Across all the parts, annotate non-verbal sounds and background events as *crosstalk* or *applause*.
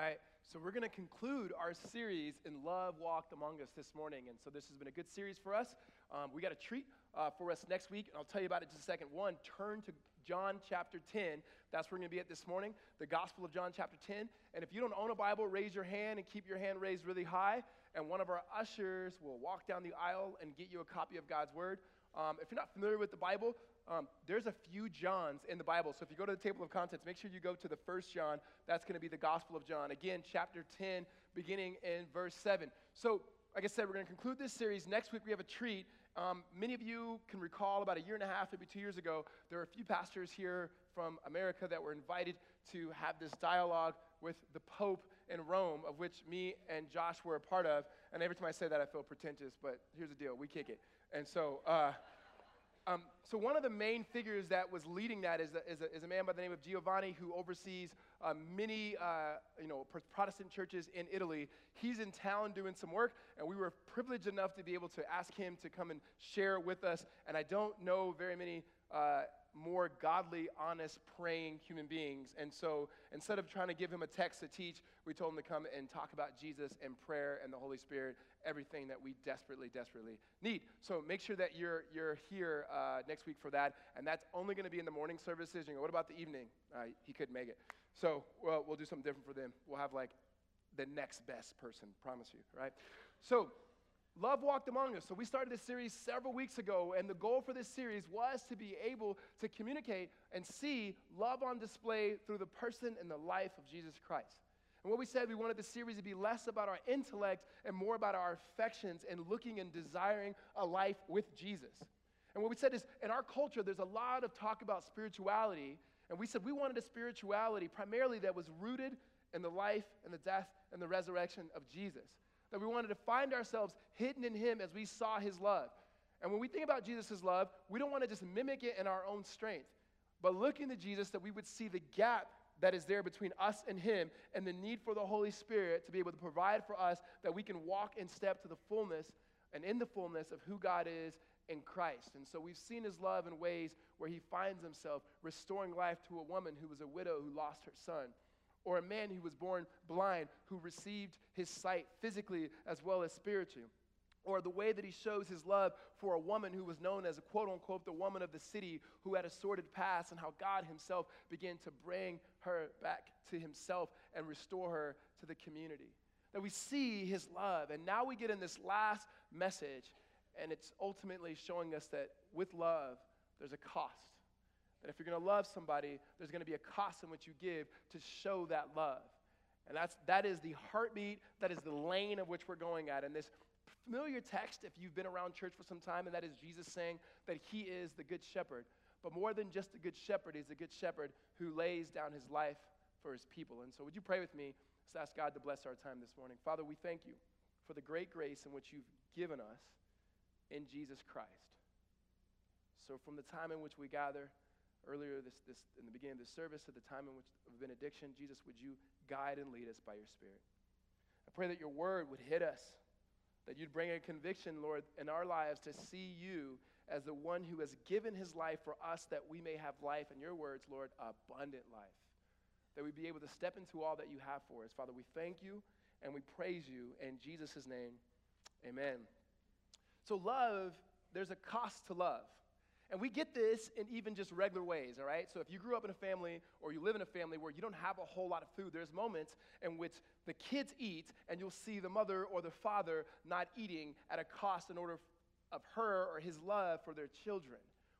right, so we're going to conclude our series in Love Walked Among Us this morning. And so this has been a good series for us. Um, we got a treat uh, for us next week, and I'll tell you about it in just a second. One, turn to John chapter 10. That's where we're going to be at this morning, the Gospel of John chapter 10. And if you don't own a Bible, raise your hand and keep your hand raised really high. And one of our ushers will walk down the aisle and get you a copy of God's Word. Um, if you're not familiar with the Bible, um, there's a few Johns in the Bible. So if you go to the table of contents, make sure you go to the first John. That's going to be the Gospel of John. Again, chapter 10, beginning in verse 7. So, like I said, we're going to conclude this series. Next week, we have a treat. Um, many of you can recall about a year and a half, maybe two years ago, there were a few pastors here from America that were invited to have this dialogue with the Pope in Rome, of which me and Josh were a part of. And every time I say that, I feel pretentious, but here's the deal we kick it. And so, uh, um, so one of the main figures that was leading that is a, is a, is a man by the name of Giovanni who oversees uh, many uh, you know, Protestant churches in Italy. He's in town doing some work, and we were privileged enough to be able to ask him to come and share with us. And I don't know very many uh, more godly, honest, praying human beings. And so instead of trying to give him a text to teach, we told him to come and talk about Jesus and prayer and the Holy Spirit, everything that we desperately, desperately need. So make sure that you're, you're here uh, next week for that. And that's only going to be in the morning services. You go, what about the evening? Uh, he couldn't make it. So well, we'll do something different for them. We'll have like the next best person, promise you, right? So Love walked among us. So we started this series several weeks ago, and the goal for this series was to be able to communicate and see love on display through the person and the life of Jesus Christ. And what we said, we wanted the series to be less about our intellect and more about our affections and looking and desiring a life with Jesus. And what we said is, in our culture, there's a lot of talk about spirituality, and we said we wanted a spirituality primarily that was rooted in the life and the death and the resurrection of Jesus that we wanted to find ourselves hidden in Him as we saw His love. And when we think about Jesus' love, we don't want to just mimic it in our own strength, but looking to Jesus that we would see the gap that is there between us and Him and the need for the Holy Spirit to be able to provide for us that we can walk in step to the fullness and in the fullness of who God is in Christ. And so we've seen His love in ways where He finds Himself restoring life to a woman who was a widow who lost her son or a man who was born blind who received his sight physically as well as spiritually. Or the way that he shows his love for a woman who was known as, a quote unquote, the woman of the city who had a sordid past, and how God himself began to bring her back to himself and restore her to the community. That we see his love. And now we get in this last message, and it's ultimately showing us that with love, there's a cost. That if you're going to love somebody, there's going to be a cost in what you give to show that love. And that's, that is the heartbeat, that is the lane of which we're going at. And this familiar text, if you've been around church for some time, and that is Jesus saying that he is the good shepherd. But more than just a good shepherd, he's a good shepherd who lays down his life for his people. And so, would you pray with me? Let's ask God to bless our time this morning. Father, we thank you for the great grace in which you've given us in Jesus Christ. So, from the time in which we gather, earlier this, this, in the beginning of this service, at the time in which of benediction, Jesus, would you guide and lead us by your Spirit? I pray that your word would hit us, that you'd bring a conviction, Lord, in our lives to see you as the one who has given his life for us that we may have life, in your words, Lord, abundant life. That we'd be able to step into all that you have for us. Father, we thank you and we praise you in Jesus' name. Amen. So, love, there's a cost to love. And we get this in even just regular ways, all right? So if you grew up in a family or you live in a family where you don't have a whole lot of food, there's moments in which the kids eat and you'll see the mother or the father not eating at a cost in order of her or his love for their children.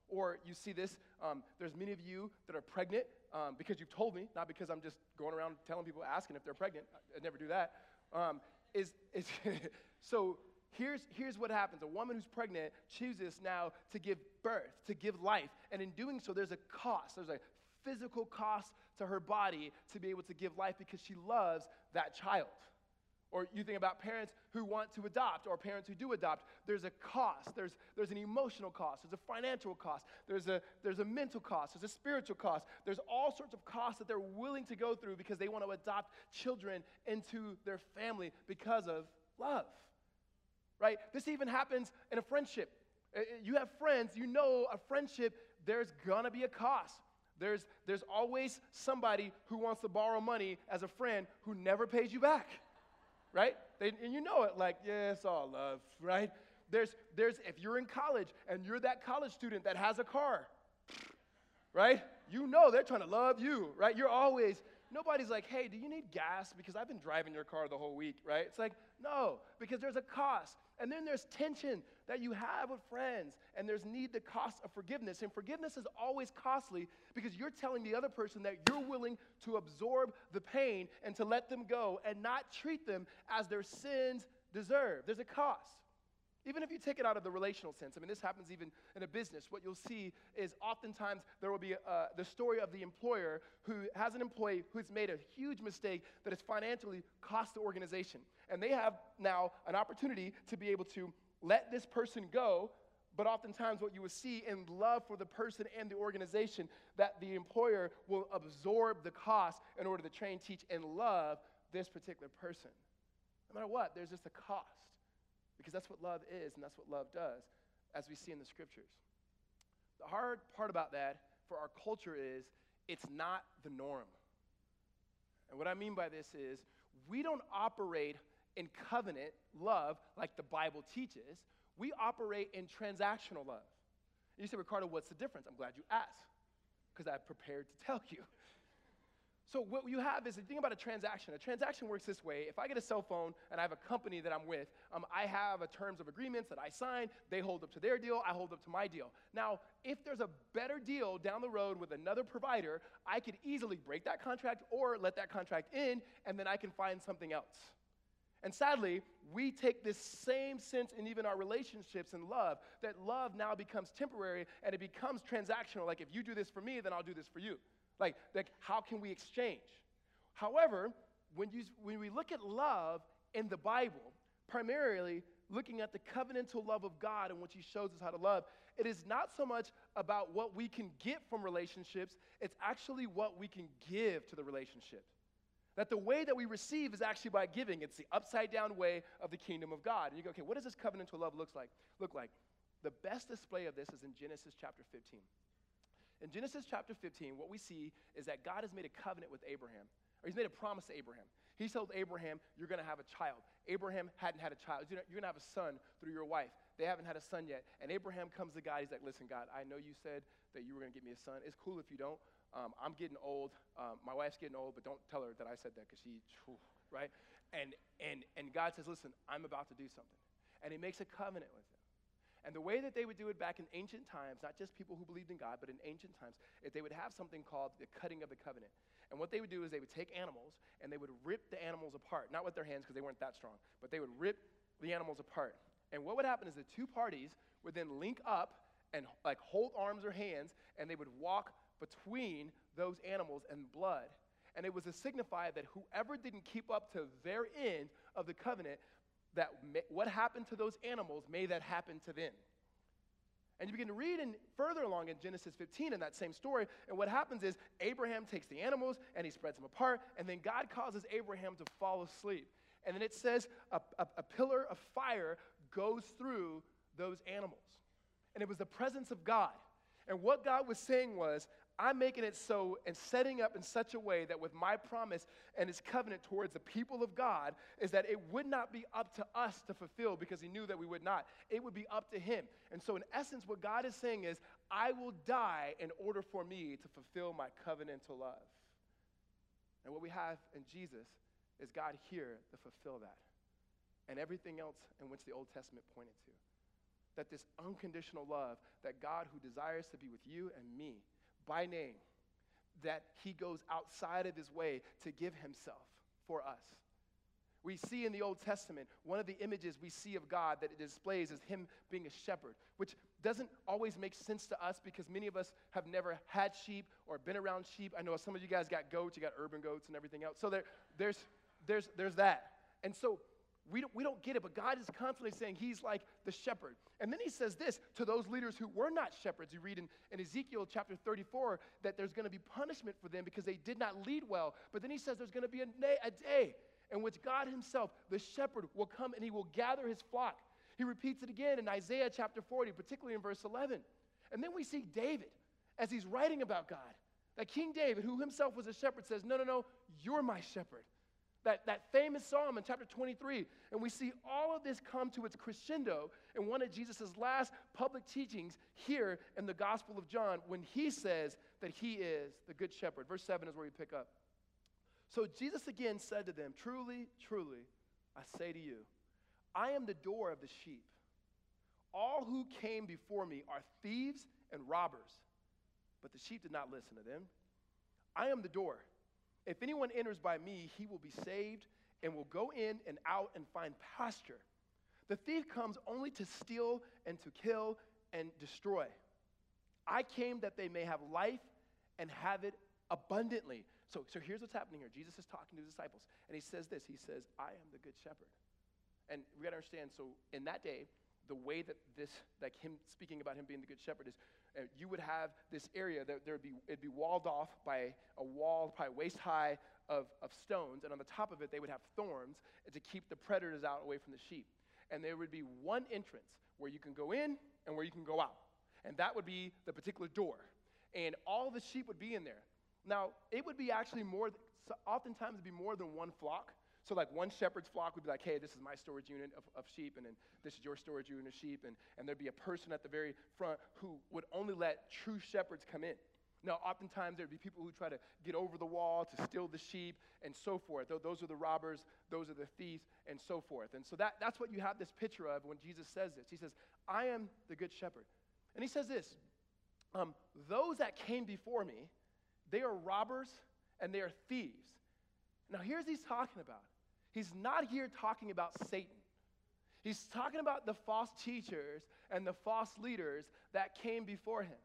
Or you see this, um, there's many of you that are pregnant um, because you've told me, not because I'm just going around telling people, asking if they're pregnant. I, I never do that. Um, is, is *laughs* so here's, here's what happens a woman who's pregnant chooses now to give birth, to give life. And in doing so, there's a cost. There's a physical cost to her body to be able to give life because she loves that child. Or you think about parents who want to adopt or parents who do adopt. There's a cost. There's, there's an emotional cost. There's a financial cost. There's a, there's a mental cost. There's a spiritual cost. There's all sorts of costs that they're willing to go through because they want to adopt children into their family because of love right? This even happens in a friendship. Uh, uh, you have friends, you know a friendship, there's gonna be a cost. There's, there's always somebody who wants to borrow money as a friend who never pays you back, right? They, and you know it, like, yeah, it's all love, right? There's, there's, if you're in college and you're that college student that has a car, right? You know they're trying to love you, right? You're always, nobody's like, hey, do you need gas? Because I've been driving your car the whole week, right? It's like, no, because there's a cost. And then there's tension that you have with friends, and there's need the cost of forgiveness. And forgiveness is always costly because you're telling the other person that you're willing to absorb the pain and to let them go and not treat them as their sins deserve. There's a cost. Even if you take it out of the relational sense, I mean, this happens even in a business. What you'll see is oftentimes there will be uh, the story of the employer who has an employee who's made a huge mistake that has financially cost the organization. And they have now an opportunity to be able to let this person go. But oftentimes, what you will see in love for the person and the organization, that the employer will absorb the cost in order to train, teach, and love this particular person. No matter what, there's just a cost. Because that's what love is, and that's what love does, as we see in the scriptures. The hard part about that for our culture is it's not the norm. And what I mean by this is we don't operate in covenant love like the Bible teaches, we operate in transactional love. You say, Riccardo, what's the difference? I'm glad you asked, because I prepared to tell you. So what you have is the thing about a transaction. A transaction works this way. If I get a cell phone and I have a company that I'm with, um, I have a terms of agreements that I sign. They hold up to their deal. I hold up to my deal. Now, if there's a better deal down the road with another provider, I could easily break that contract or let that contract in, and then I can find something else. And sadly, we take this same sense in even our relationships and love, that love now becomes temporary and it becomes transactional. Like, if you do this for me, then I'll do this for you. Like, like how can we exchange? However, when, you, when we look at love in the Bible, primarily looking at the covenantal love of God and what He shows us how to love, it is not so much about what we can get from relationships, it's actually what we can give to the relationship. That the way that we receive is actually by giving. It's the upside down way of the kingdom of God. And you go, okay, what does this covenantal love looks like? Look like? The best display of this is in Genesis chapter 15. In Genesis chapter 15, what we see is that God has made a covenant with Abraham, or he's made a promise to Abraham. He told Abraham, You're going to have a child. Abraham hadn't had a child. You're going to have a son through your wife. They haven't had a son yet. And Abraham comes to God. He's like, Listen, God, I know you said that you were going to give me a son. It's cool if you don't. Um, I'm getting old. Um, my wife's getting old, but don't tell her that I said that because she, right? And, and, and God says, Listen, I'm about to do something. And he makes a covenant with him. And the way that they would do it back in ancient times, not just people who believed in God, but in ancient times, is they would have something called the cutting of the covenant. And what they would do is they would take animals and they would rip the animals apart, not with their hands because they weren't that strong, but they would rip the animals apart. And what would happen is the two parties would then link up and like hold arms or hands, and they would walk between those animals and blood. And it was to signify that whoever didn't keep up to their end of the covenant that may, what happened to those animals, may that happen to them. And you begin to read in further along in Genesis 15 in that same story, and what happens is Abraham takes the animals and he spreads them apart, and then God causes Abraham to fall asleep. And then it says a, a, a pillar of fire goes through those animals. And it was the presence of God. And what God was saying was, I'm making it so and setting up in such a way that with my promise and his covenant towards the people of God is that it would not be up to us to fulfill because he knew that we would not. It would be up to him. And so, in essence, what God is saying is, I will die in order for me to fulfill my covenantal love. And what we have in Jesus is God here to fulfill that. And everything else in which the Old Testament pointed to. That this unconditional love, that God who desires to be with you and me, by name, that he goes outside of his way to give himself for us. We see in the Old Testament, one of the images we see of God that it displays is him being a shepherd, which doesn't always make sense to us because many of us have never had sheep or been around sheep. I know some of you guys got goats, you got urban goats and everything else. So there, there's, there's, there's that. And so we don't, we don't get it, but God is constantly saying He's like the shepherd. And then He says this to those leaders who were not shepherds. You read in, in Ezekiel chapter 34 that there's going to be punishment for them because they did not lead well. But then He says there's going to be a, a day in which God Himself, the shepherd, will come and He will gather His flock. He repeats it again in Isaiah chapter 40, particularly in verse 11. And then we see David as he's writing about God That King David, who himself was a shepherd, says, No, no, no, you're my shepherd. That, that famous psalm in chapter 23. And we see all of this come to its crescendo in one of Jesus' last public teachings here in the Gospel of John when he says that he is the good shepherd. Verse 7 is where we pick up. So Jesus again said to them, Truly, truly, I say to you, I am the door of the sheep. All who came before me are thieves and robbers, but the sheep did not listen to them. I am the door. If anyone enters by me, he will be saved and will go in and out and find pasture. The thief comes only to steal and to kill and destroy. I came that they may have life and have it abundantly. So, so here's what's happening here. Jesus is talking to his disciples, and he says this He says, I am the good shepherd. And we gotta understand, so in that day, the way that this, like him speaking about him being the good shepherd is, you would have this area that there would be, it'd be walled off by a wall, probably waist high of, of stones, and on the top of it, they would have thorns to keep the predators out away from the sheep. And there would be one entrance where you can go in and where you can go out. And that would be the particular door. And all the sheep would be in there. Now, it would be actually more, oftentimes it'd be more than one flock. So, like, one shepherd's flock would be like, hey, this is my storage unit of, of sheep, and then this is your storage unit of sheep. And, and there'd be a person at the very front who would only let true shepherds come in. Now, oftentimes there'd be people who try to get over the wall to steal the sheep and so forth. Those are the robbers, those are the thieves, and so forth. And so that, that's what you have this picture of when Jesus says this. He says, I am the good shepherd. And he says this um, Those that came before me, they are robbers and they are thieves. Now, here's he's talking about. He's not here talking about Satan. He's talking about the false teachers and the false leaders that came before him.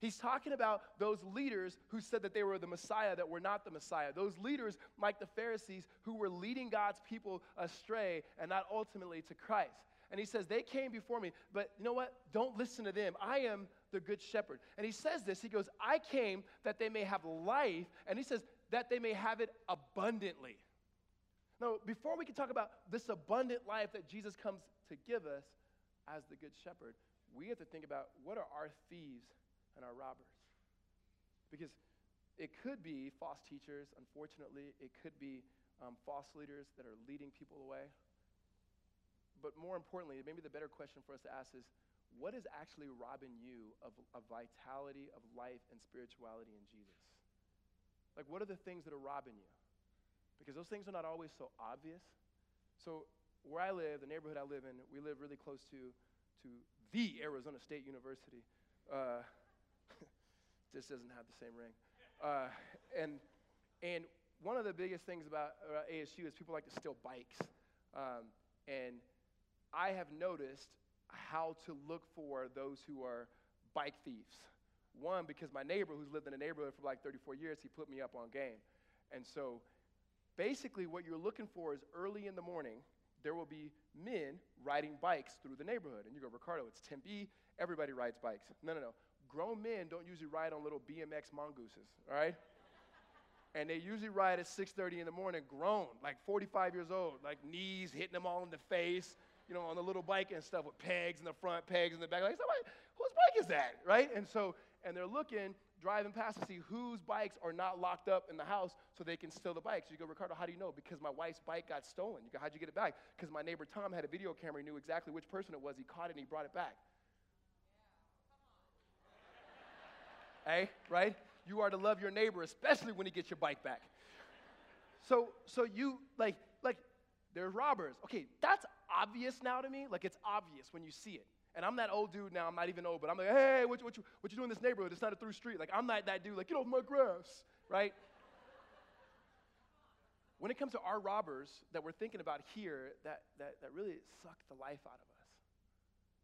He's talking about those leaders who said that they were the Messiah that were not the Messiah. Those leaders, like the Pharisees, who were leading God's people astray and not ultimately to Christ. And he says, They came before me, but you know what? Don't listen to them. I am the good shepherd. And he says this He goes, I came that they may have life, and he says, that they may have it abundantly. Now, before we can talk about this abundant life that Jesus comes to give us as the Good Shepherd, we have to think about what are our thieves and our robbers? Because it could be false teachers, unfortunately, it could be um, false leaders that are leading people away. But more importantly, maybe the better question for us to ask is what is actually robbing you of, of vitality, of life, and spirituality in Jesus? Like, what are the things that are robbing you? Because those things are not always so obvious. So, where I live, the neighborhood I live in, we live really close to, to the Arizona State University. Uh, *laughs* this doesn't have the same ring. Uh, and, and one of the biggest things about, ASU is people like to steal bikes. Um, and I have noticed how to look for those who are bike thieves. One, because my neighbor, who's lived in the neighborhood for like 34 years, he put me up on game. And so Basically, what you're looking for is early in the morning, there will be men riding bikes through the neighborhood. And you go, Riccardo, it's Tempe, everybody rides bikes. No, no, no. Grown men don't usually ride on little BMX mongooses, all right? *laughs* and they usually ride at 6.30 in the morning, grown, like 45 years old, like knees hitting them all in the face, you know, on the little bike and stuff with pegs in the front, pegs in the back. Like, somebody, whose bike is that, right? And so, and they're looking, driving past to see whose bikes are not locked up in the house so they can steal the bikes. You go, Riccardo, how do you know? Because my wife's bike got stolen. You go, how'd you get it back? Because my neighbor Tom had a video camera. He knew exactly which person it was. He caught it and he brought it back. Yeah, hey, right? You are to love your neighbor, especially when he gets your bike back. So, so you like, like, there's robbers. Okay, that's obvious now to me. Like, it's obvious when you see it. And I'm that old dude now. I'm not even old, but I'm like, hey, what, what, you, what you doing in this neighborhood? It's not a through street. Like, I'm not that dude. Like, get off my grass, right? when it comes to our robbers that we're thinking about here that, that, that really suck the life out of us,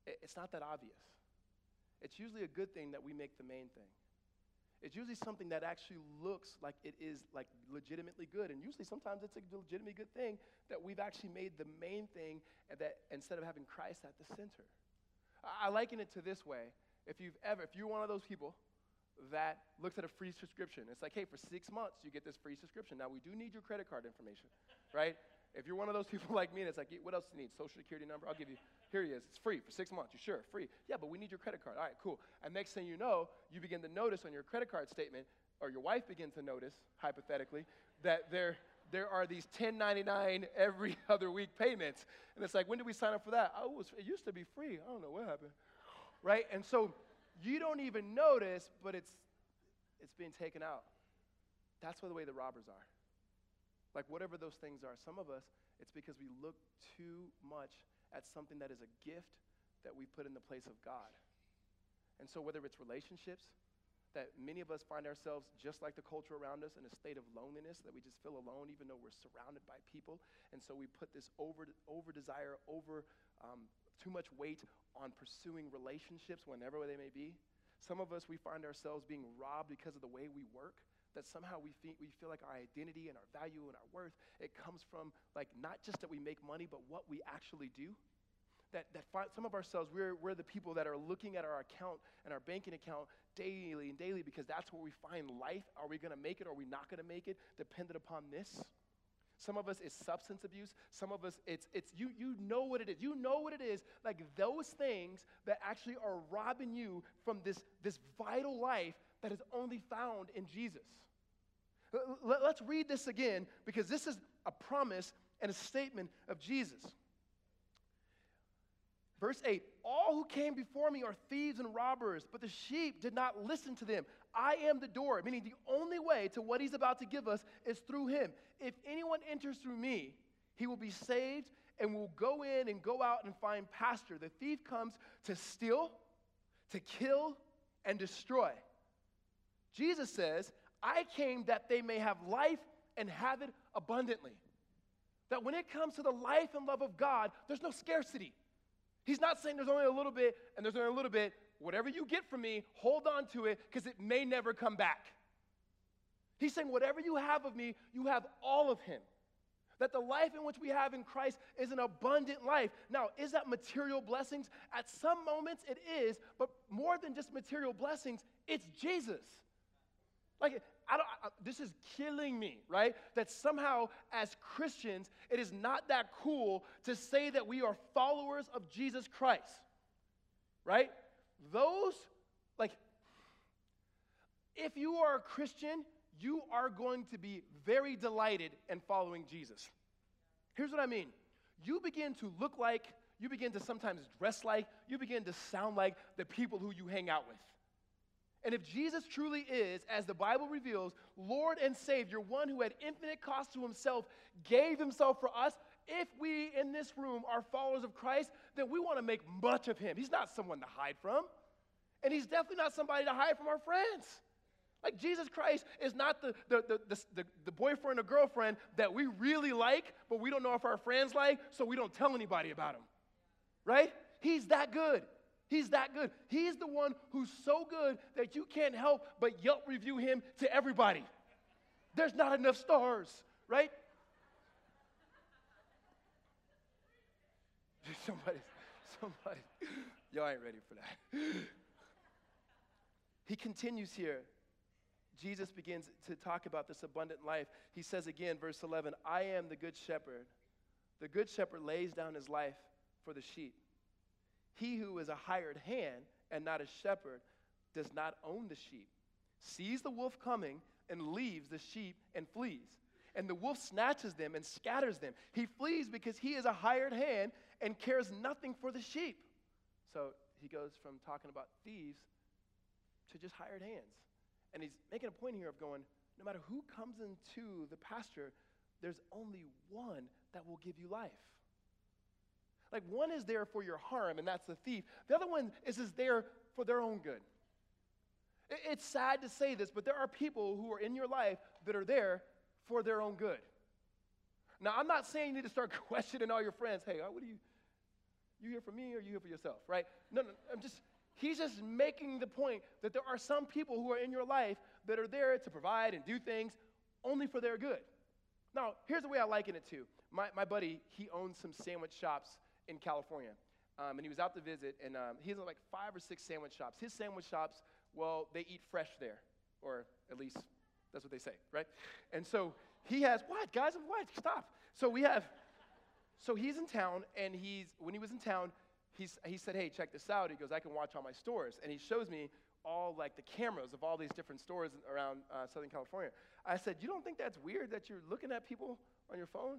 it, it's not that obvious. It's usually a good thing that we make the main thing. It's usually something that actually looks like it is like legitimately good. And usually sometimes it's a legitimately good thing that we've actually made the main thing and that instead of having Christ at the center. I liken it to this way. If you've ever, if you're one of those people that looks at a free subscription, it's like, hey, for six months you get this free subscription. Now we do need your credit card information, right? If you're one of those *laughs* people like me, and it's like, what else do you need? Social security number? I'll give you. Here he is. It's free for six months. You sure? Free. Yeah, but we need your credit card. All right, cool. And next thing you know, you begin to notice on your credit card statement or your wife begins to notice, hypothetically, that there, there are these 1099 every *laughs* other week payments. And it's like, when did we sign up for that? Oh, it, was, it used to be free. I don't know what happened. Right? And so you don't even notice, but it's, it's being taken out. That's the way the robbers are. Like, whatever those things are, some of us, it's because we look too much at something that is a gift that we put in the place of God. And so, whether it's relationships, that many of us find ourselves just like the culture around us in a state of loneliness, that we just feel alone even though we're surrounded by people. And so we put this over, over desire, over um, too much weight on pursuing relationships, whenever they may be. Some of us, we find ourselves being robbed because of the way we work that somehow we feel, we feel like our identity and our value and our worth it comes from like not just that we make money but what we actually do that, that some of ourselves we're, we're the people that are looking at our account and our banking account daily and daily because that's where we find life. Are we going to make it? Or are we not going to make it dependent upon this? Some of us it's substance abuse. Some of us it's it's you you know what it is. You know what it is. Like those things that actually are robbing you from this this vital life that is only found in Jesus. Let's read this again because this is a promise and a statement of Jesus. Verse 8 All who came before me are thieves and robbers, but the sheep did not listen to them. I am the door, meaning the only way to what he's about to give us is through him. If anyone enters through me, he will be saved and will go in and go out and find pasture. The thief comes to steal, to kill, and destroy. Jesus says, I came that they may have life and have it abundantly. That when it comes to the life and love of God, there's no scarcity. He's not saying there's only a little bit and there's only a little bit. Whatever you get from me, hold on to it because it may never come back. He's saying, whatever you have of me, you have all of him. That the life in which we have in Christ is an abundant life. Now, is that material blessings? At some moments it is, but more than just material blessings, it's Jesus. Like, I don't, I, this is killing me, right? That somehow, as Christians, it is not that cool to say that we are followers of Jesus Christ, right? Those, like, if you are a Christian, you are going to be very delighted in following Jesus. Here's what I mean you begin to look like, you begin to sometimes dress like, you begin to sound like the people who you hang out with. And if Jesus truly is, as the Bible reveals, Lord and Savior, one who at infinite cost to himself gave himself for us, if we in this room are followers of Christ, then we want to make much of him. He's not someone to hide from. And he's definitely not somebody to hide from our friends. Like Jesus Christ is not the, the, the, the, the boyfriend or girlfriend that we really like, but we don't know if our friends like, so we don't tell anybody about him. Right? He's that good. He's that good. He's the one who's so good that you can't help but Yelp review him to everybody. There's not enough stars, right? *laughs* somebody, somebody, y'all ain't ready for that. he continues here. Jesus begins to talk about this abundant life. He says again, verse 11, I am the good shepherd. The good shepherd lays down his life for the sheep. He who is a hired hand and not a shepherd does not own the sheep, sees the wolf coming and leaves the sheep and flees. And the wolf snatches them and scatters them. He flees because he is a hired hand and cares nothing for the sheep. So he goes from talking about thieves to just hired hands. And he's making a point here of going, no matter who comes into the pasture, there's only one that will give you life. Like one is there for your harm, and that's the thief. The other one is, is there for their own good. It's sad to say this, but there are people who are in your life that are there for their own good. Now, I'm not saying you need to start *laughs* questioning all your friends. Hey, what are you? You here for me or you here for yourself, right? No, no, I'm just, he's just making the point that there are some people who are in your life that are there to provide and do things only for their good. Now, here's the way I liken it to. My, my buddy, he owns some sandwich shops in California. Um, and he was out to visit, and um, he has like five or six sandwich shops. His sandwich shops, well, they eat fresh there, or at least that's what they say, right? And so he has, what, guys, what? Stop. So we have, so he's in town, and he's, when he was in town, he's, he said, Hey, check this out. He goes, I can watch all my stores. And he shows me all like the cameras of all these different stores around uh, Southern California. I said, You don't think that's weird that you're looking at people on your phone?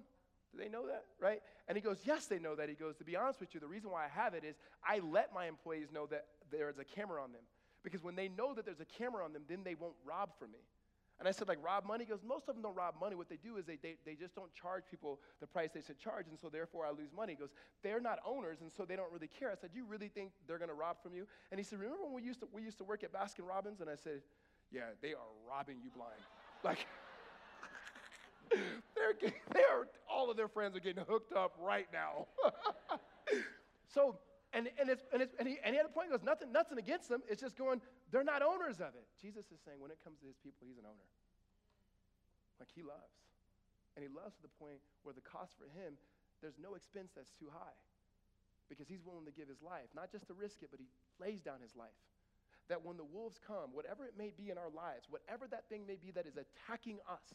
Do they know that? Right? And he goes, Yes, they know that. He goes, To be honest with you, the reason why I have it is I let my employees know that there is a camera on them. Because when they know that there's a camera on them, then they won't rob from me. And I said, like, rob money? He goes, most of them don't rob money. What they do is they, they, they just don't charge people the price they should charge, and so therefore I lose money. He goes, they're not owners, and so they don't really care. I said, you really think they're going to rob from you? And he said, remember when we used to, we used to work at Baskin Robbins? And I said, yeah, they are robbing you blind. *laughs* like, they're, *laughs* they are, all of their friends are getting hooked up right now. *laughs* so, and, and, it's, and, it's, and, he, and he had a point. He goes, nothing, nothing against them. It's just going, they're not owners of it. Jesus is saying when it comes to his people, he's an owner. Like he loves. And he loves to the point where the cost for him, there's no expense that's too high. Because he's willing to give his life, not just to risk it, but he lays down his life. That when the wolves come, whatever it may be in our lives, whatever that thing may be that is attacking us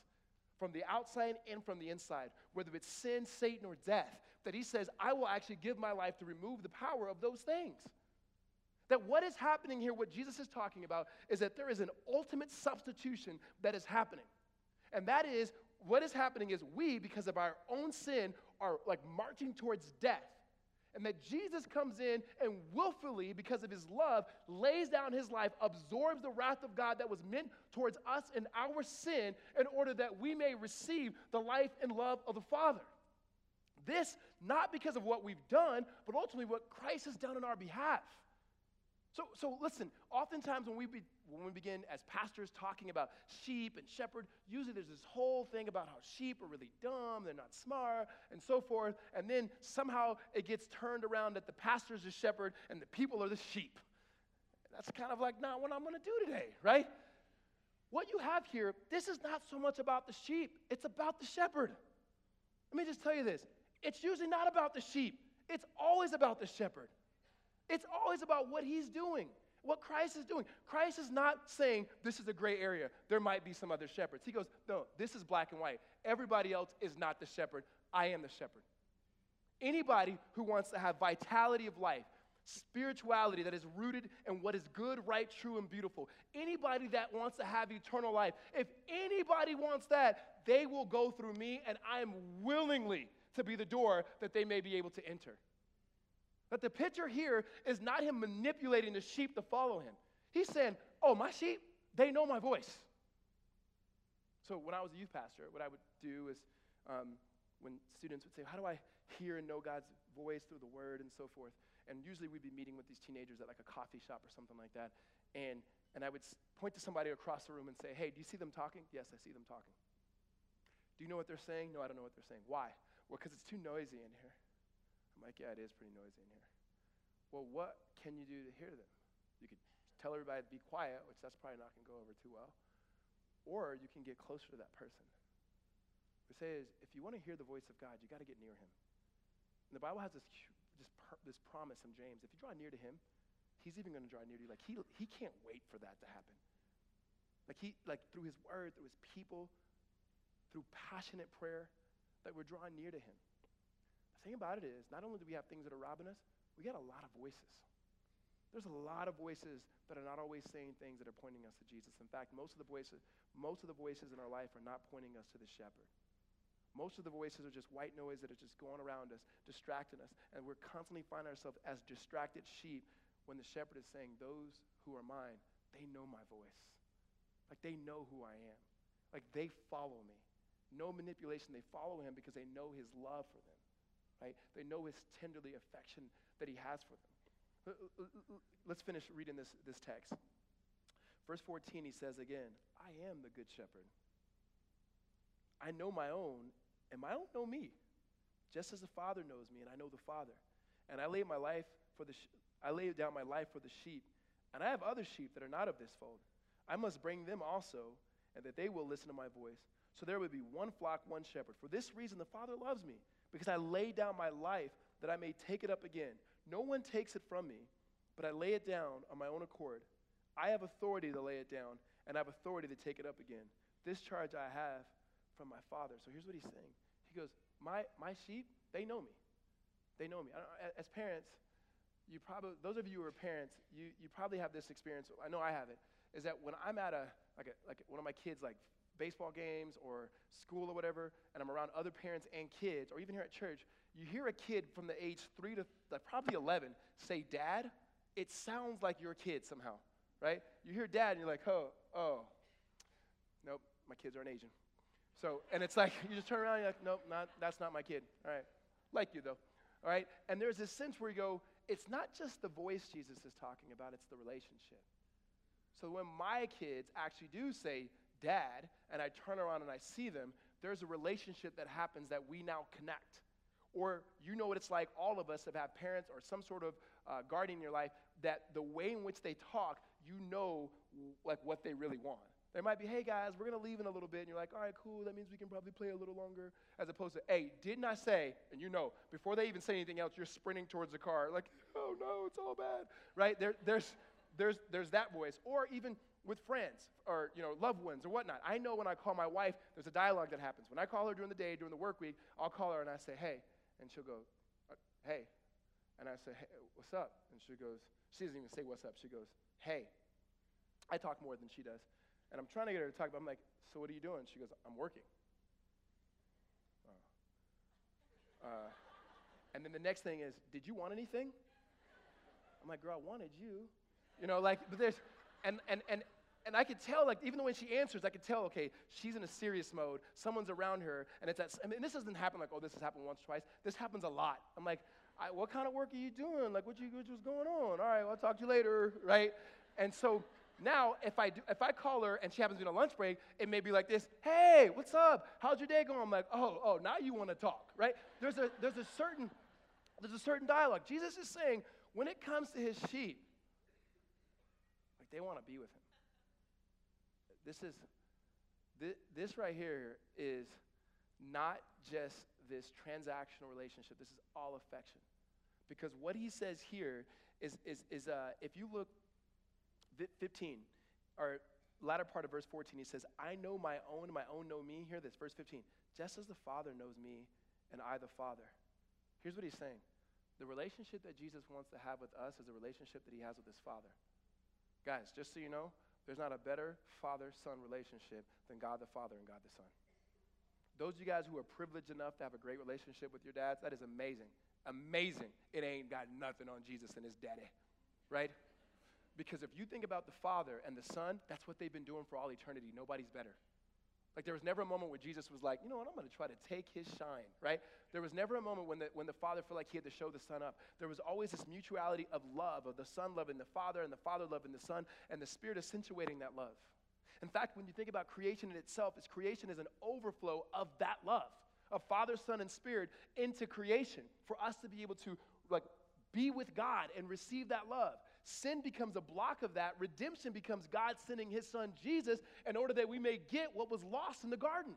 from the outside and from the inside, whether it's sin, Satan, or death, that he says, I will actually give my life to remove the power of those things. That what is happening here, what Jesus is talking about, is that there is an ultimate substitution that is happening. And that is, what is happening is we, because of our own sin, are like marching towards death. And that Jesus comes in and willfully, because of his love, lays down his life, absorbs the wrath of God that was meant towards us and our sin, in order that we may receive the life and love of the Father. This, not because of what we've done, but ultimately what Christ has done on our behalf. So, so listen, oftentimes when we, be, when we begin as pastors talking about sheep and shepherd, usually there's this whole thing about how sheep are really dumb, they're not smart, and so forth. And then somehow it gets turned around that the pastor's the shepherd and the people are the sheep. That's kind of like not what I'm going to do today, right? What you have here, this is not so much about the sheep, it's about the shepherd. Let me just tell you this it's usually not about the sheep, it's always about the shepherd. It's always about what he's doing, what Christ is doing. Christ is not saying, This is a gray area. There might be some other shepherds. He goes, No, this is black and white. Everybody else is not the shepherd. I am the shepherd. Anybody who wants to have vitality of life, spirituality that is rooted in what is good, right, true, and beautiful. Anybody that wants to have eternal life, if anybody wants that, they will go through me, and I am willingly to be the door that they may be able to enter. But the picture here is not him manipulating the sheep to follow him. He's saying, Oh, my sheep, they know my voice. So when I was a youth pastor, what I would do is um, when students would say, How do I hear and know God's voice through the word and so forth? And usually we'd be meeting with these teenagers at like a coffee shop or something like that. And, and I would point to somebody across the room and say, Hey, do you see them talking? Yes, I see them talking. Do you know what they're saying? No, I don't know what they're saying. Why? Well, because it's too noisy in here. I'm like, yeah, it is pretty noisy in here. Well, what can you do to hear them? You could tell everybody to be quiet, which that's probably not going to go over too well. Or you can get closer to that person. We say is, if you want to hear the voice of God, you got to get near him. And the Bible has this, this, this promise from James. If you draw near to him, he's even going to draw near to you. Like he, he can't wait for that to happen. Like he, like through his word, through his people, through passionate prayer, that we're drawing near to him. Thing about it is, not only do we have things that are robbing us, we got a lot of voices. There's a lot of voices that are not always saying things that are pointing us to Jesus. In fact, most of the voices, most of the voices in our life are not pointing us to the shepherd. Most of the voices are just white noise that are just going around us, distracting us, and we're constantly finding ourselves as distracted sheep when the shepherd is saying, Those who are mine, they know my voice. Like they know who I am. Like they follow me. No manipulation. They follow him because they know his love for them right? They know his tenderly affection that he has for them. Let's finish reading this, this text. Verse 14, he says again, I am the good shepherd. I know my own, and my own know me, just as the Father knows me, and I know the Father. And I lay my life for the sh- I lay down my life for the sheep, and I have other sheep that are not of this fold. I must bring them also, and that they will listen to my voice. So there will be one flock, one shepherd. For this reason, the Father loves me, because I lay down my life that I may take it up again. No one takes it from me, but I lay it down on my own accord. I have authority to lay it down, and I have authority to take it up again. This charge I have from my Father. So here's what he's saying He goes, My, my sheep, they know me. They know me. As parents, you probably, those of you who are parents, you, you probably have this experience. I know I have it. Is that when I'm at a like a like one of my kids like baseball games or school or whatever, and I'm around other parents and kids, or even here at church, you hear a kid from the age three to like probably 11 say, "Dad," it sounds like your kid somehow, right? You hear "Dad," and you're like, "Oh, oh, nope, my kids aren't Asian." So, and it's like *laughs* you just turn around, and you're like, "Nope, not that's not my kid." All right, like you though. All right, and there's this sense where you go, it's not just the voice Jesus is talking about, it's the relationship. So when my kids actually do say, Dad, and I turn around and I see them, there's a relationship that happens that we now connect. Or you know what it's like, all of us have had parents or some sort of uh, guardian in your life that the way in which they talk, you know like what they really want. There might be, hey guys, we're gonna leave in a little bit, and you're like, all right, cool, that means we can probably play a little longer. As opposed to, hey, didn't I say, and you know, before they even say anything else, you're sprinting towards the car, like, oh no, it's all bad. Right? There, there's, there's, there's that voice. Or even with friends or you know loved ones or whatnot. I know when I call my wife, there's a dialogue that happens. When I call her during the day, during the work week, I'll call her and I say, hey, and she'll go, uh, hey. And I say, hey, what's up? And she goes, she doesn't even say what's up. She goes, hey. I talk more than she does. And I'm trying to get her to talk, but I'm like, so what are you doing? She goes, I'm working. Uh, uh, and then the next thing is, did you want anything? I'm like, girl, I wanted you. You know, like, but there's, and, and, and, and I could tell, like, even way she answers, I could tell, okay, she's in a serious mode. Someone's around her, and it's that. I mean, this doesn't happen like, oh, this has happened once, twice. This happens a lot. I'm like, what kind of work are you doing? Like, what you, what's going on? All right, well, I'll talk to you later, right? And so now, if I, do, if I call her and she happens to be on a lunch break, it may be like this Hey, what's up? How's your day going? I'm like, Oh, oh, now you want to talk, right? There's a, there's, a certain, there's a certain dialogue. Jesus is saying, when it comes to his sheep, like they want to be with him. This is, this, right here is not just this transactional relationship, this is all affection. Because what he says here is, is, is uh, if you look 15, or latter part of verse 14, he says, I know my own, my own know me. Hear this, verse 15. Just as the Father knows me, and I the Father. Here's what he's saying the relationship that Jesus wants to have with us is a relationship that he has with his Father. Guys, just so you know, there's not a better father son relationship than God the Father and God the Son. Those of you guys who are privileged enough to have a great relationship with your dads, that is amazing. Amazing. It ain't got nothing on Jesus and his daddy, right? Because if you think about the Father and the Son, that's what they've been doing for all eternity. Nobody's better. Like there was never a moment where Jesus was like, you know what, I'm going to try to take his shine, right? There was never a moment when the, when the Father felt like he had to show the Son up. There was always this mutuality of love, of the Son loving the Father and the Father loving the Son, and the Spirit accentuating that love. In fact, when you think about creation in itself, its creation is an overflow of that love, of Father, Son, and Spirit into creation for us to be able to like be with God and receive that love. Sin becomes a block of that. Redemption becomes God sending his son Jesus in order that we may get what was lost in the garden.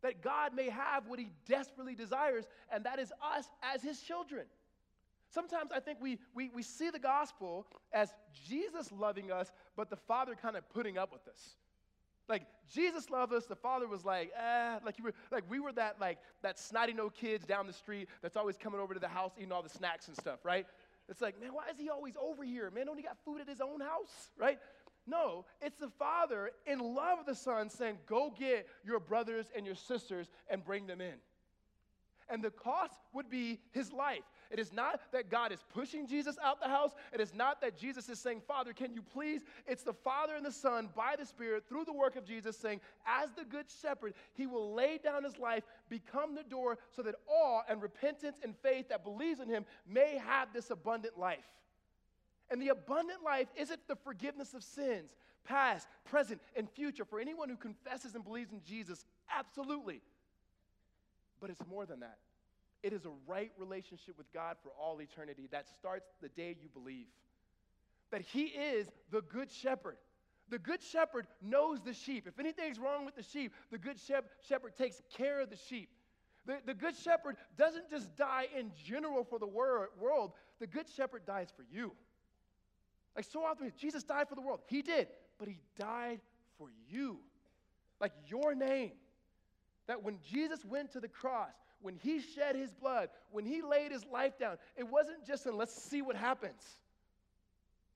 That God may have what he desperately desires, and that is us as his children. Sometimes I think we, we, we see the gospel as Jesus loving us, but the Father kind of putting up with us. Like Jesus loved us, the Father was like, eh, like you were like we were that like that snotty no kids down the street that's always coming over to the house eating all the snacks and stuff, right? It's like, man, why is he always over here? Man, don't he got food at his own house, right? No, it's the Father in love of the Son saying, go get your brothers and your sisters and bring them in. And the cost would be his life. It is not that God is pushing Jesus out the house. It is not that Jesus is saying, Father, can you please? It's the Father and the Son by the Spirit through the work of Jesus saying, as the good shepherd, he will lay down his life, become the door so that all and repentance and faith that believes in him may have this abundant life. And the abundant life isn't the forgiveness of sins, past, present, and future, for anyone who confesses and believes in Jesus, absolutely. But it's more than that. It is a right relationship with God for all eternity that starts the day you believe. That He is the good shepherd. The good shepherd knows the sheep. If anything's wrong with the sheep, the good shepherd takes care of the sheep. The, the good shepherd doesn't just die in general for the wor- world, the good shepherd dies for you. Like so often, Jesus died for the world. He did, but He died for you. Like your name. That when Jesus went to the cross, when he shed his blood, when he laid his life down, it wasn't just in let's see what happens.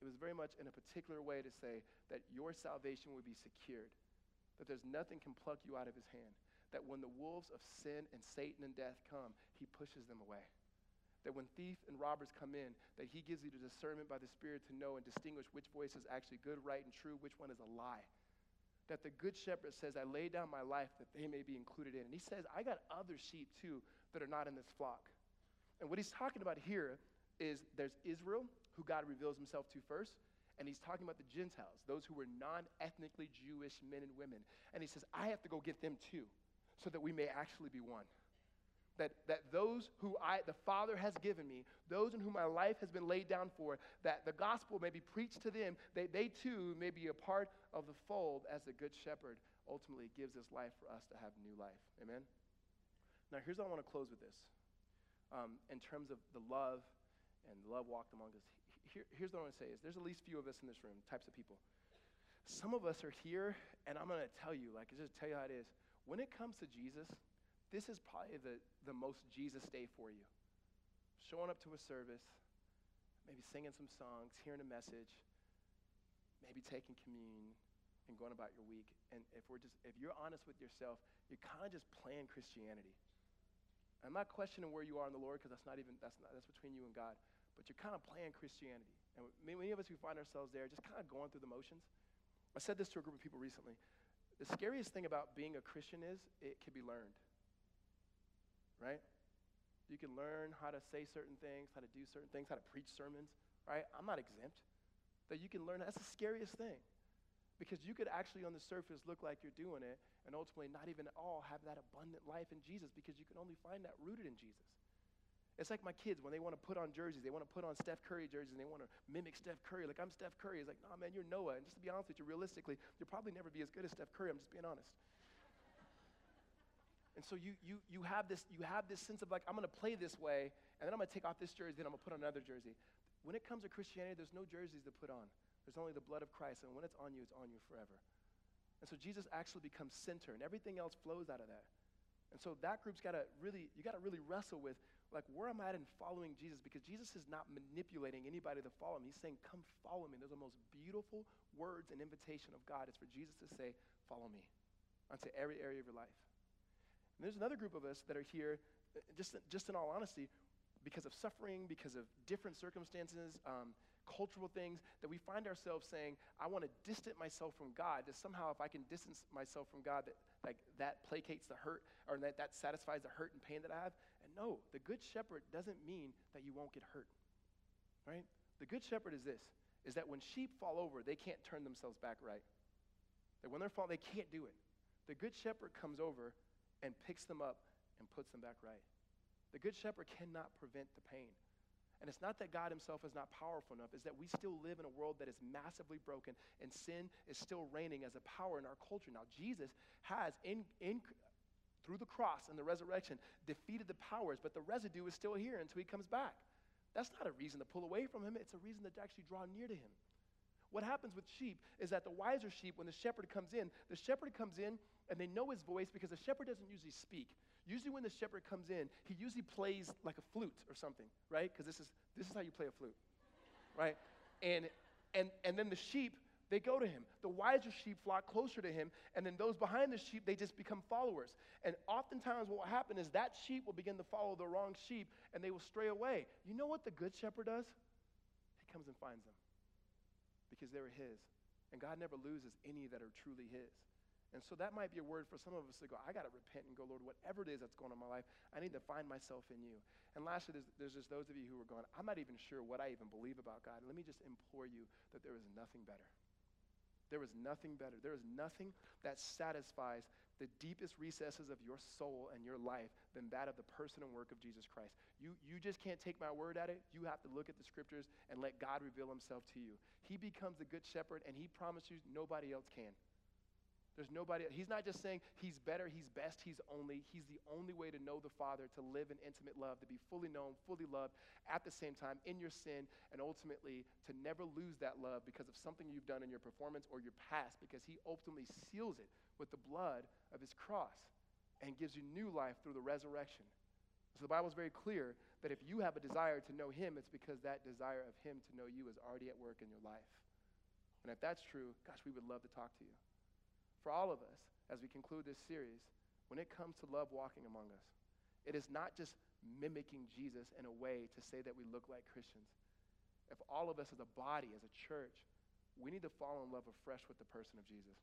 It was very much in a particular way to say that your salvation would be secured, that there's nothing can pluck you out of his hand, that when the wolves of sin and Satan and death come, he pushes them away. That when thief and robbers come in, that he gives you the discernment by the Spirit to know and distinguish which voice is actually good, right, and true, which one is a lie. That the good shepherd says, I lay down my life that they may be included in. And he says, I got other sheep too that are not in this flock. And what he's talking about here is there's Israel, who God reveals himself to first. And he's talking about the Gentiles, those who were non ethnically Jewish men and women. And he says, I have to go get them too, so that we may actually be one. That, that those who I, the Father has given me, those in whom my life has been laid down for, that the gospel may be preached to them, they, they too may be a part of the fold as the Good Shepherd ultimately gives his life for us to have new life. Amen? Now, here's what I want to close with this um, in terms of the love and love walked among us here, here's what I want to say is there's at least few of us in this room, types of people. Some of us are here, and I'm going to tell you, like, just tell you how it is. When it comes to Jesus, this is probably the, the most Jesus day for you. Showing up to a service, maybe singing some songs, hearing a message, maybe taking communion, and going about your week. And if we're just, if you're honest with yourself, you're kind of just playing Christianity. I'm not questioning where you are in the Lord because that's not even that's not that's between you and God but you're kind of playing Christianity. And many of us, we find ourselves there just kind of going through the motions. I said this to a group of people recently. The scariest thing about being a Christian is it can be learned, right? You can learn how to say certain things, how to do certain things, how to preach sermons, right? I'm not exempt. That you can learn, that's the scariest thing. Because you could actually, on the surface, look like you're doing it, and ultimately not even at all have that abundant life in Jesus because you can only find that rooted in Jesus. It's like my kids when they want to put on jerseys, they want to put on Steph Curry jerseys and they want to mimic Steph Curry. Like, I'm Steph Curry. It's like, nah, man, you're Noah. And just to be honest with you, realistically, you'll probably never be as good as Steph Curry. I'm just being honest. And so you, you, you, have this, you have this sense of like, I'm going to play this way, and then I'm going to take off this jersey, then I'm going to put on another jersey. When it comes to Christianity, there's no jerseys to put on. There's only the blood of Christ, and when it's on you, it's on you forever. And so Jesus actually becomes center, and everything else flows out of that. And so that group's got to really, you got to really wrestle with like where am at in following Jesus because Jesus is not manipulating anybody to follow him. He's saying, Come follow me. Those are the most beautiful words and invitation of God. It's for Jesus to say, Follow me onto every area of your life. And there's another group of us that are here, uh, just, just in all honesty, because of suffering, because of different circumstances, um, cultural things, that we find ourselves saying, I want to distance myself from God, that somehow if I can distance myself from God, that like that placates the hurt or that, that satisfies the hurt and pain that I have. And no, the good shepherd doesn't mean that you won't get hurt. Right? The good shepherd is this is that when sheep fall over, they can't turn themselves back right. That when they're falling, they can't do it. The good shepherd comes over and picks them up and puts them back right. The good shepherd cannot prevent the pain. And it's not that God himself is not powerful enough, it's that we still live in a world that is massively broken and sin is still reigning as a power in our culture. Now, Jesus has, in, in through the cross and the resurrection, defeated the powers, but the residue is still here until he comes back. That's not a reason to pull away from him, it's a reason to actually draw near to him. What happens with sheep is that the wiser sheep, when the shepherd comes in, the shepherd comes in and they know his voice because the shepherd doesn't usually speak. Usually, when the shepherd comes in, he usually plays like a flute or something, right? Because this is, this is how you play a flute, right? And, and, and then the sheep they go to him. The wiser sheep flock closer to him, and then those behind the sheep, they just become followers. And oftentimes, what will happen is that sheep will begin to follow the wrong sheep, and they will stray away. You know what the good shepherd does? He comes and finds them because they were his. And God never loses any that are truly his. And so that might be a word for some of us to go, I got to repent and go, Lord, whatever it is that's going on in my life, I need to find myself in you. And lastly, there's, there's just those of you who are going, I'm not even sure what I even believe about God. Let me just implore you that there is nothing better. There is nothing better. There is nothing that satisfies the deepest recesses of your soul and your life than that of the person and work of Jesus Christ. You, you just can't take my word at it. You have to look at the scriptures and let God reveal himself to you. He becomes the good shepherd, and he promises nobody else can. There's nobody, he's not just saying he's better, he's best, he's only. He's the only way to know the Father, to live in intimate love, to be fully known, fully loved at the same time in your sin, and ultimately to never lose that love because of something you've done in your performance or your past, because he ultimately seals it with the blood of his cross and gives you new life through the resurrection. So the Bible is very clear that if you have a desire to know Him, it's because that desire of Him to know you is already at work in your life. And if that's true, gosh, we would love to talk to you. For all of us, as we conclude this series, when it comes to love walking among us, it is not just mimicking Jesus in a way to say that we look like Christians. If all of us as a body, as a church, we need to fall in love afresh with the person of Jesus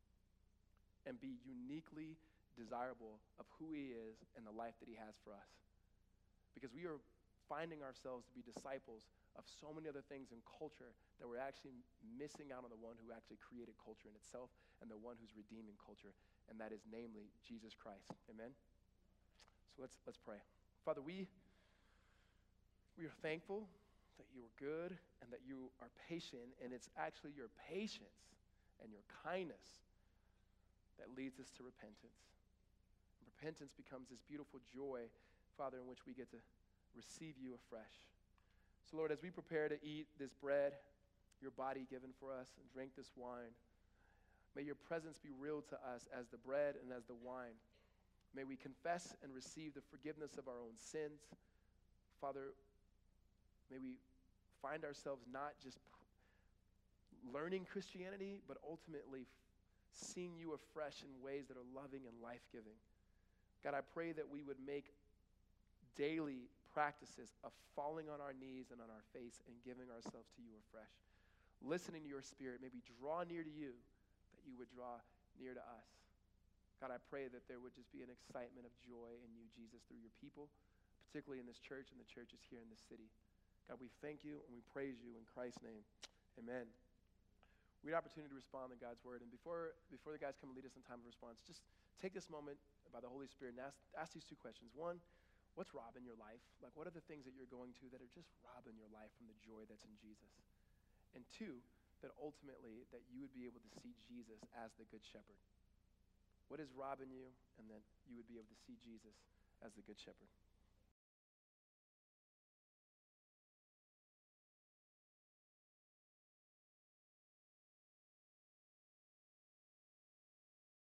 and be uniquely desirable of who he is and the life that he has for us. Because we are finding ourselves to be disciples of so many other things in culture that we're actually missing out on the one who actually created culture in itself and the one who's redeeming culture, and that is namely Jesus Christ. Amen? So let's, let's pray. Father, we, we are thankful that you are good and that you are patient, and it's actually your patience and your kindness that leads us to repentance. And repentance becomes this beautiful joy, Father, in which we get to receive you afresh. So, Lord, as we prepare to eat this bread, your body given for us, and drink this wine, may your presence be real to us as the bread and as the wine. May we confess and receive the forgiveness of our own sins. Father, May we find ourselves not just learning Christianity, but ultimately seeing you afresh in ways that are loving and life giving. God, I pray that we would make daily practices of falling on our knees and on our face and giving ourselves to you afresh. Listening to your spirit, maybe draw near to you, you would draw near to us. God, I pray that there would just be an excitement of joy in you, Jesus, through your people, particularly in this church and the churches here in this city. God, we thank you and we praise you in Christ's name. Amen. We had opportunity to respond to God's word. And before, before the guys come and lead us in time of response, just take this moment by the Holy Spirit and ask, ask these two questions. One, what's robbing your life? Like, what are the things that you're going to that are just robbing your life from the joy that's in Jesus? And two, that ultimately that you would be able to see Jesus as the good shepherd. What is robbing you? And that you would be able to see Jesus as the good shepherd.